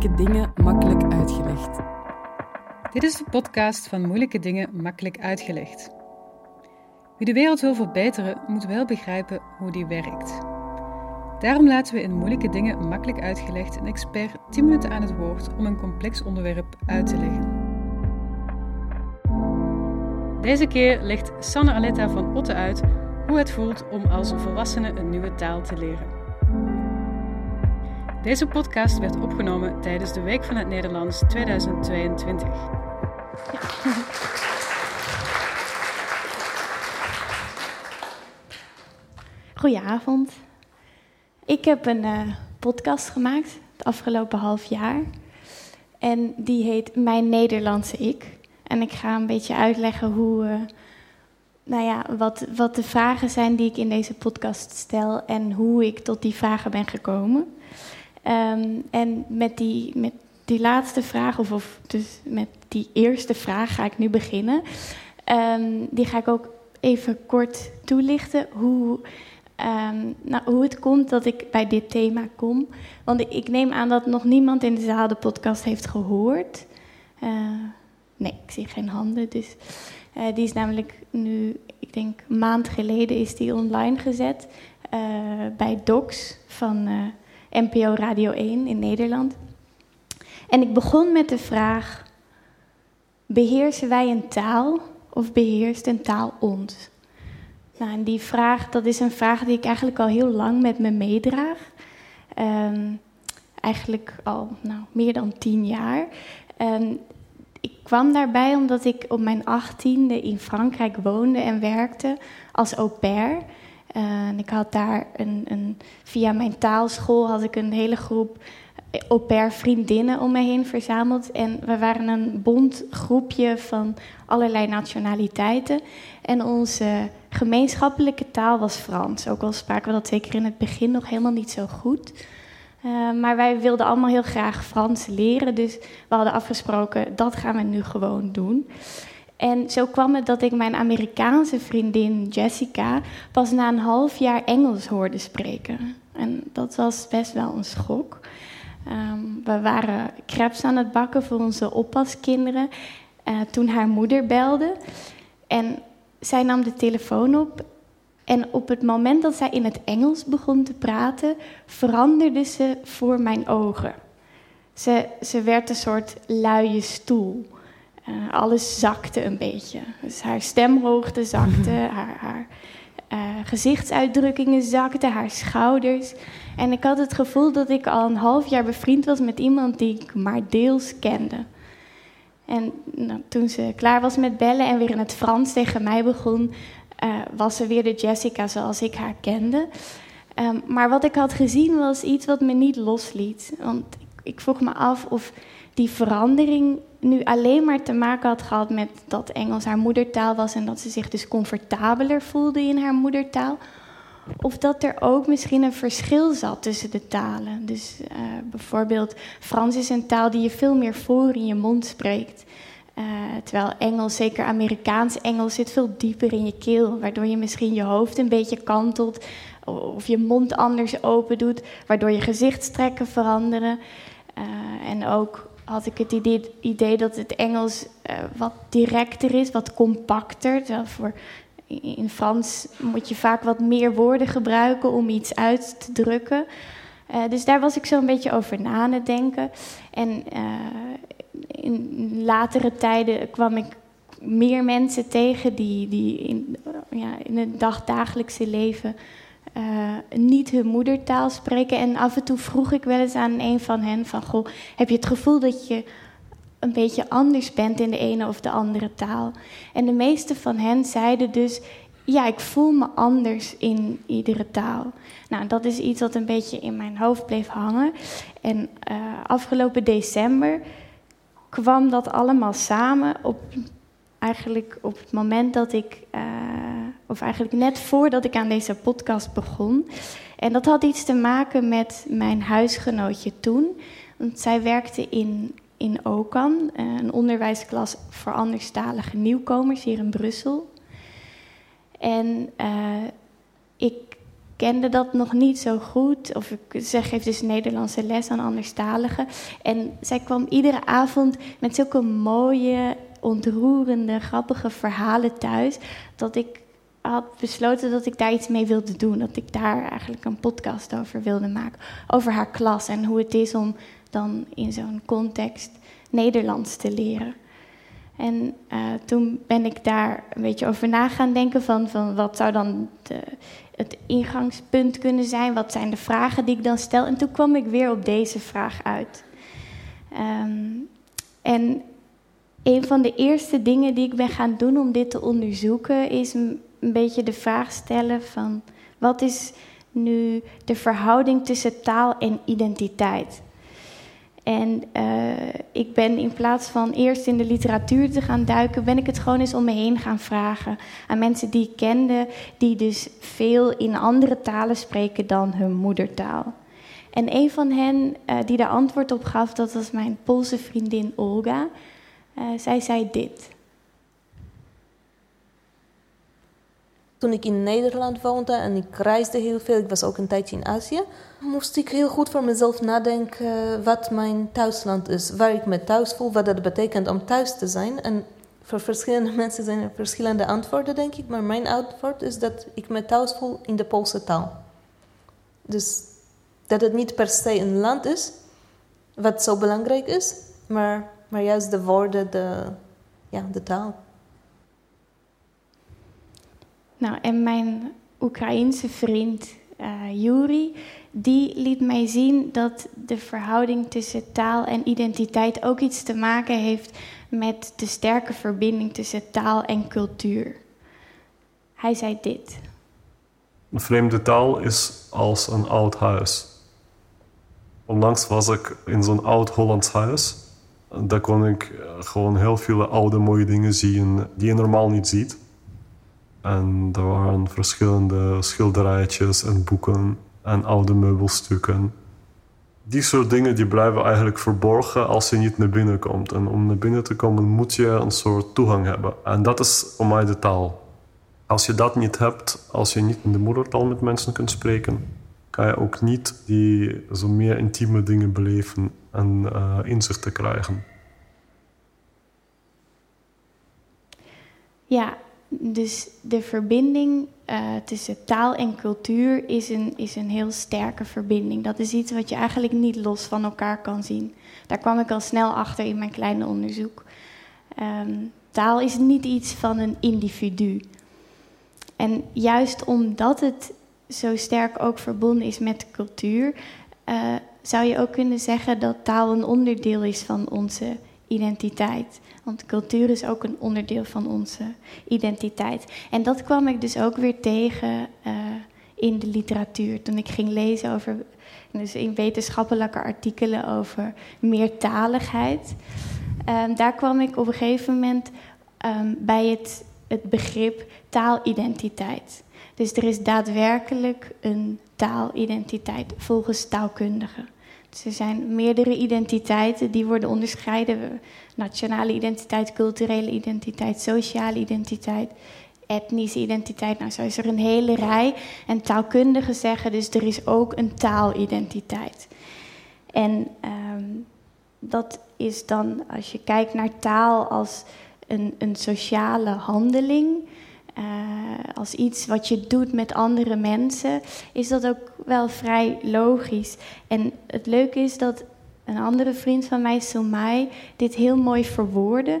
Moeilijke dingen makkelijk uitgelegd. Dit is de podcast van Moeilijke dingen makkelijk uitgelegd. Wie de wereld wil verbeteren, moet wel begrijpen hoe die werkt. Daarom laten we in Moeilijke dingen makkelijk uitgelegd een expert 10 minuten aan het woord om een complex onderwerp uit te leggen. Deze keer legt Sanne Aletta van Otte uit hoe het voelt om als volwassene een nieuwe taal te leren. Deze podcast werd opgenomen tijdens de Week van het Nederlands 2022. Goedenavond. Ik heb een uh, podcast gemaakt het afgelopen half jaar. En die heet Mijn Nederlandse Ik. En ik ga een beetje uitleggen hoe, uh, nou ja, wat, wat de vragen zijn die ik in deze podcast stel en hoe ik tot die vragen ben gekomen. Um, en met die, met die laatste vraag, of, of dus met die eerste vraag ga ik nu beginnen. Um, die ga ik ook even kort toelichten hoe, um, nou, hoe het komt dat ik bij dit thema kom. Want ik neem aan dat nog niemand in de zaal de podcast heeft gehoord. Uh, nee, ik zie geen handen. Dus uh, die is namelijk nu, ik denk een maand geleden, is die online gezet. Uh, bij Docs van NPO Radio 1 in Nederland. En ik begon met de vraag: beheersen wij een taal of beheerst een taal ons? Nou, en die vraag, dat is een vraag die ik eigenlijk al heel lang met me meedraag. Um, eigenlijk al nou, meer dan tien jaar. Um, ik kwam daarbij omdat ik op mijn achttiende in Frankrijk woonde en werkte als au pair. Uh, ik had daar een, een, via mijn taalschool had ik een hele groep au pair vriendinnen om me heen verzameld. En we waren een bond groepje van allerlei nationaliteiten. En onze gemeenschappelijke taal was Frans. Ook al spraken we dat zeker in het begin nog helemaal niet zo goed. Uh, maar wij wilden allemaal heel graag Frans leren. Dus we hadden afgesproken, dat gaan we nu gewoon doen. En zo kwam het dat ik mijn Amerikaanse vriendin Jessica pas na een half jaar Engels hoorde spreken. En dat was best wel een schok. Um, we waren crepes aan het bakken voor onze oppaskinderen uh, toen haar moeder belde. En zij nam de telefoon op. En op het moment dat zij in het Engels begon te praten, veranderde ze voor mijn ogen. Ze, ze werd een soort luie stoel. Uh, alles zakte een beetje. Dus haar stemhoogte zakte, haar, haar uh, gezichtsuitdrukkingen zakten, haar schouders. En ik had het gevoel dat ik al een half jaar bevriend was met iemand die ik maar deels kende. En nou, toen ze klaar was met bellen en weer in het Frans tegen mij begon, uh, was ze weer de Jessica zoals ik haar kende. Um, maar wat ik had gezien was iets wat me niet losliet. Want ik, ik vroeg me af of die verandering nu alleen maar te maken had gehad met dat Engels haar moedertaal was en dat ze zich dus comfortabeler voelde in haar moedertaal. Of dat er ook misschien een verschil zat tussen de talen. Dus uh, bijvoorbeeld Frans is een taal die je veel meer voor in je mond spreekt. Uh, terwijl Engels, zeker Amerikaans Engels, zit veel dieper in je keel. Waardoor je misschien je hoofd een beetje kantelt. Of je mond anders open doet. Waardoor je gezichtstrekken veranderen. Uh, en ook had ik het idee, dat het Engels uh, wat directer is, wat compacter. Voor, in Frans moet je vaak wat meer woorden gebruiken om iets uit te drukken. Uh, dus daar was ik zo een beetje over na aan het denken. En uh, in latere tijden kwam ik meer mensen tegen die, die in, ja, in het dagdagelijkse leven uh, niet hun moedertaal spreken. En af en toe vroeg ik wel eens aan een van hen van... Goh, heb je het gevoel dat je een beetje anders bent in de ene of de andere taal? En de meeste van hen zeiden dus... Ja, ik voel me anders in iedere taal. Nou, dat is iets wat een beetje in mijn hoofd bleef hangen. En uh, afgelopen december kwam dat allemaal samen op eigenlijk op het moment dat ik, uh, of eigenlijk net voordat ik aan deze podcast begon. En dat had iets te maken met mijn huisgenootje toen. Want zij werkte in, in OCAN, eh, een onderwijsklas voor anderstalige nieuwkomers hier in Brussel. En uh, ik kende dat nog niet zo goed. Of ik, zij geeft dus Nederlandse les aan anderstaligen. En zij kwam iedere avond met zulke mooie, ontroerende, grappige verhalen thuis. Dat ik had besloten dat ik daar iets mee wilde doen. Dat ik daar eigenlijk een podcast over wilde maken. Over haar klas en hoe het is om dan in zo'n context Nederlands te leren. En uh, toen ben ik daar een beetje over na gaan denken van, van wat zou dan de, het ingangspunt kunnen zijn? Wat zijn de vragen die ik dan stel? En toen kwam ik weer op deze vraag uit. Um, en een van de eerste dingen die ik ben gaan doen om dit te onderzoeken is een, beetje de vraag stellen van wat is nu de verhouding tussen taal en identiteit? En uh, ik ben in plaats van eerst in de literatuur te gaan duiken, ben ik het gewoon eens om me heen gaan vragen aan mensen die ik kende, die dus veel in andere talen spreken dan hun moedertaal. En een van hen uh, die daar antwoord op gaf, dat was mijn Poolse vriendin Olga. Uh, zij zei dit. Toen ik in Nederland woonde en ik reisde heel veel, ik was ook een tijdje in Azië, moest ik heel goed voor mezelf nadenken wat mijn thuisland is, waar ik me thuis voel, wat dat betekent om thuis te zijn. En voor verschillende mensen zijn er verschillende antwoorden, denk ik, maar mijn antwoord is dat ik me thuis voel in de Poolse taal. Dus dat het niet per se een land is, wat zo belangrijk is, maar, maar juist de woorden, de, ja, de taal. Nou, en mijn Oekraïense vriend uh, Yuri, die liet mij zien dat de verhouding tussen taal en identiteit ook iets te maken heeft met de sterke verbinding tussen taal en cultuur. Hij zei dit. Een vreemde taal is als een oud huis. Onlangs was ik in zo'n oud Hollands huis. Daar kon ik eh, gewoon heel veel oude mooie dingen zien die je normaal niet ziet. En er waren verschillende schilderijtjes en boeken en oude meubelstukken. Die soort dingen die blijven eigenlijk verborgen als je niet naar binnen komt. En om naar binnen te komen moet je een soort toegang hebben. En dat is voor mij de taal. Als je dat niet hebt, als je niet in de moedertaal met mensen kunt spreken, kan je ook niet die zo meer intieme dingen beleven en uh, inzichten krijgen. Ja, dus de verbinding uh, tussen taal en cultuur is een, is een heel sterke verbinding. Dat is iets wat je eigenlijk niet los van elkaar kan zien. Daar kwam ik al snel achter in mijn kleine onderzoek. Um, taal is niet iets van een individu. En juist omdat het zo sterk ook verbonden is met cultuur, uh, zou je ook kunnen zeggen dat taal een onderdeel is van onze identiteit. Want cultuur is ook een onderdeel van onze identiteit. En dat kwam ik dus ook weer tegen uh, in de literatuur. Toen ik ging lezen over, dus in wetenschappelijke artikelen over meertaligheid. Um, daar kwam ik op een gegeven moment um, bij het, het begrip taalidentiteit. Dus er is daadwerkelijk een taalidentiteit volgens taalkundigen. Er zijn meerdere identiteiten die worden onderscheiden. Nationale identiteit, culturele identiteit, sociale identiteit, etnische identiteit. Nou, zo is er een hele rij. En taalkundigen zeggen dus er is ook een taalidentiteit. En um, dat is dan, als je kijkt naar taal als een, een sociale handeling, uh, als iets wat je doet met andere mensen, is dat ook wel vrij logisch. En het leuke is dat een andere vriend van mij, Somai, dit heel mooi verwoordde.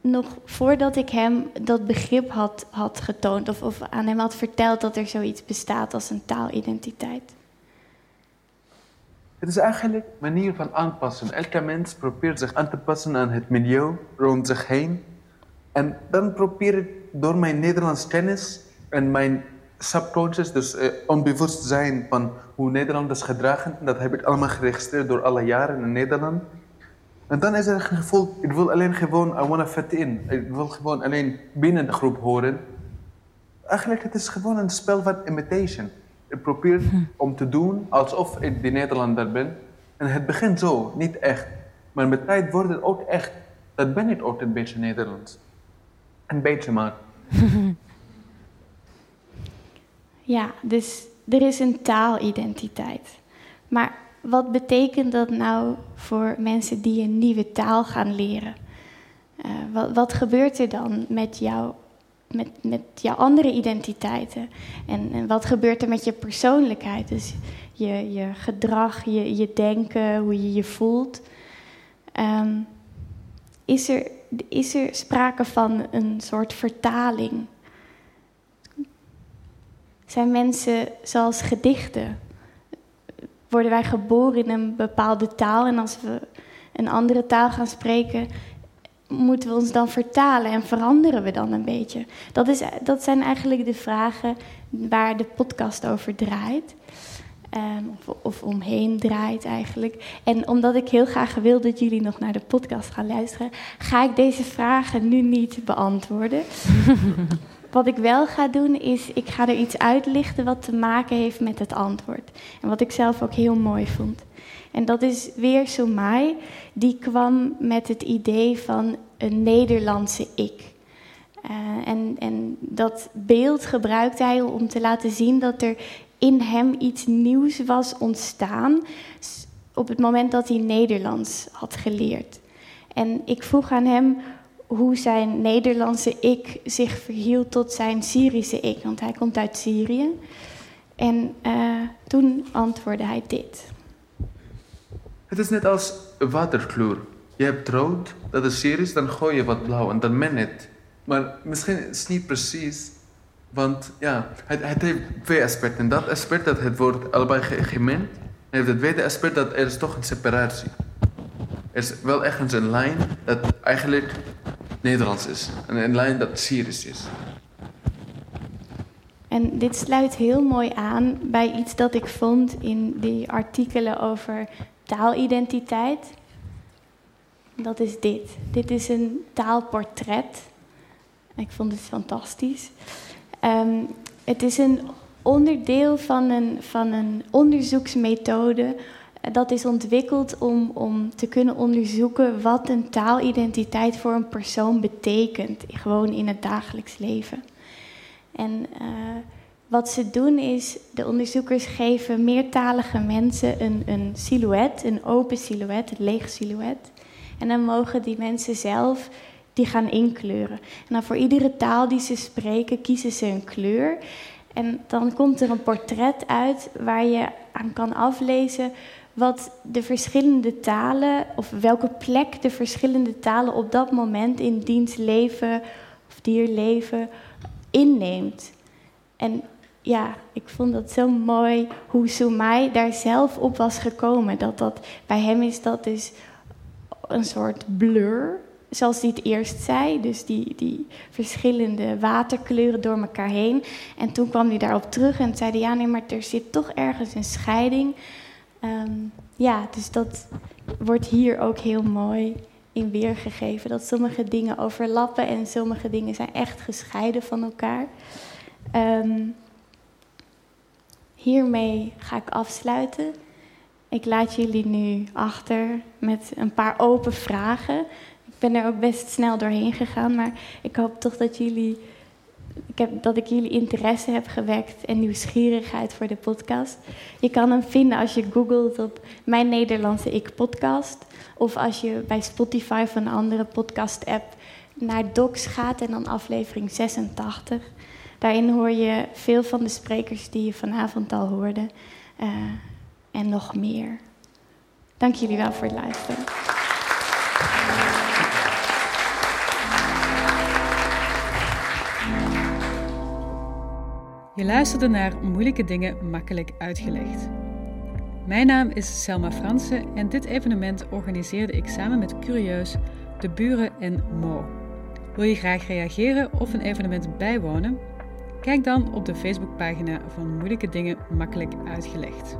Nog voordat ik hem dat begrip had, had getoond of, of aan hem had verteld dat er zoiets bestaat als een taalidentiteit. Het is eigenlijk een manier van aanpassen. Elke mens probeert zich aan te passen aan het milieu rond zich heen. En dan probeer ik door mijn Nederlands kennis en mijn subconscious, dus uh, onbewust zijn van hoe Nederlanders gedragen, dat heb ik allemaal geregistreerd door alle jaren in Nederland. En dan is er een gevoel, ik wil alleen gewoon, I wanna fit in. Ik wil gewoon alleen binnen de groep horen. Eigenlijk het is gewoon een spel van imitation. Ik probeer hm. om te doen alsof ik die Nederlander ben. En het begint zo, niet echt. Maar met tijd wordt het ook echt. Dat ben ik ook een beetje Nederlands. Een beetje maar. Ja, dus er is een taalidentiteit. Maar wat betekent dat nou voor mensen die een nieuwe taal gaan leren? Uh, wat, wat, gebeurt er dan met, jou, met, met jouw andere identiteiten? En, en, wat gebeurt er met je persoonlijkheid? Dus je, je gedrag, je, je denken, hoe je je voelt. Um, is, er, is er sprake van een soort vertaling? Zijn mensen zoals gedichten? Worden wij geboren in een bepaalde taal en als we een andere taal gaan spreken, moeten we ons dan vertalen en veranderen we dan een beetje? Dat, is, dat zijn eigenlijk de vragen waar de podcast over draait. Um, of, of, omheen draait eigenlijk. En omdat ik heel graag wil dat jullie nog naar de podcast gaan luisteren, ga ik deze vragen nu niet beantwoorden. wat ik wel ga doen is, ik ga er iets uitlichten wat te maken heeft met het antwoord. En wat ik zelf ook heel mooi vond. En dat is weer Somai, die kwam met het idee van een Nederlandse ik. Uh, en, en dat beeld gebruikte hij om te laten zien dat er in hem iets nieuws was ontstaan op het moment dat hij Nederlands had geleerd. En ik vroeg aan hem hoe zijn Nederlandse ik zich verhield tot zijn Syrische ik, want hij komt uit Syrië. En uh, toen antwoordde hij dit. Het is net als waterkleur. Je hebt rood, dat is Syrisch, dan gooi je wat blauw en dan men het. Maar misschien is het niet precies want ja, het, het heeft twee aspecten. Dat aspect dat het wordt allebei gemengd. En het tweede aspect dat er is toch een separatie. Er is wel ergens een lijn dat eigenlijk Nederlands is. En een lijn dat Syrisch is. En dit sluit heel mooi aan bij iets dat ik vond in die artikelen over taalidentiteit. Dat is dit. Dit is een taalportret. Ik vond het fantastisch. Um, het is een onderdeel van een, van een onderzoeksmethode eh, dat is ontwikkeld om, om te kunnen onderzoeken wat een taalidentiteit voor een persoon betekent, gewoon in het dagelijks leven. En uh, wat ze doen is, de onderzoekers geven meertalige mensen een, een silhouet, een open silhouet, een leeg silhouet. En dan mogen die mensen zelf die gaan inkleuren. En dan voor iedere taal die ze spreken, kiezen ze een kleur. En dan komt er een portret uit waar je aan kan aflezen wat de verschillende talen, of welke plek de verschillende talen op dat moment in diens leven of dierleven inneemt. En ja, ik vond dat zo mooi hoe Soumai daar zelf op was gekomen. Dat dat bij hem is dat dus een soort blur zoals hij het eerst zei. Dus die, die verschillende waterkleuren door elkaar heen. En toen kwam hij daarop terug en zei: Ja, nee, maar er zit toch ergens een scheiding. Um, ja, dus dat wordt hier ook heel mooi in weergegeven. Dat sommige dingen overlappen en sommige dingen zijn echt gescheiden van elkaar. Um, hiermee ga ik afsluiten. Ik laat jullie nu achter met een paar open vragen ben er ook best snel doorheen gegaan. Maar ik hoop toch dat jullie. Ik heb, dat ik jullie interesse heb gewekt en nieuwsgierigheid voor de podcast. Je kan hem vinden als je googelt op Mijn Nederlandse Ik podcast. Of als je bij Spotify of een andere podcast-app naar Docs gaat en dan aflevering 86. Daarin hoor je veel van de sprekers die je vanavond al hoorde. Uh, en nog meer. Dank jullie wel voor het luisteren. Je luisterde naar Moeilijke Dingen Makkelijk Uitgelegd. Mijn naam is Selma Fransen en dit evenement organiseerde ik samen met Curieus, De Buren en Mo. Wil je graag reageren of een evenement bijwonen? Kijk dan op de Facebookpagina van Moeilijke Dingen Makkelijk Uitgelegd.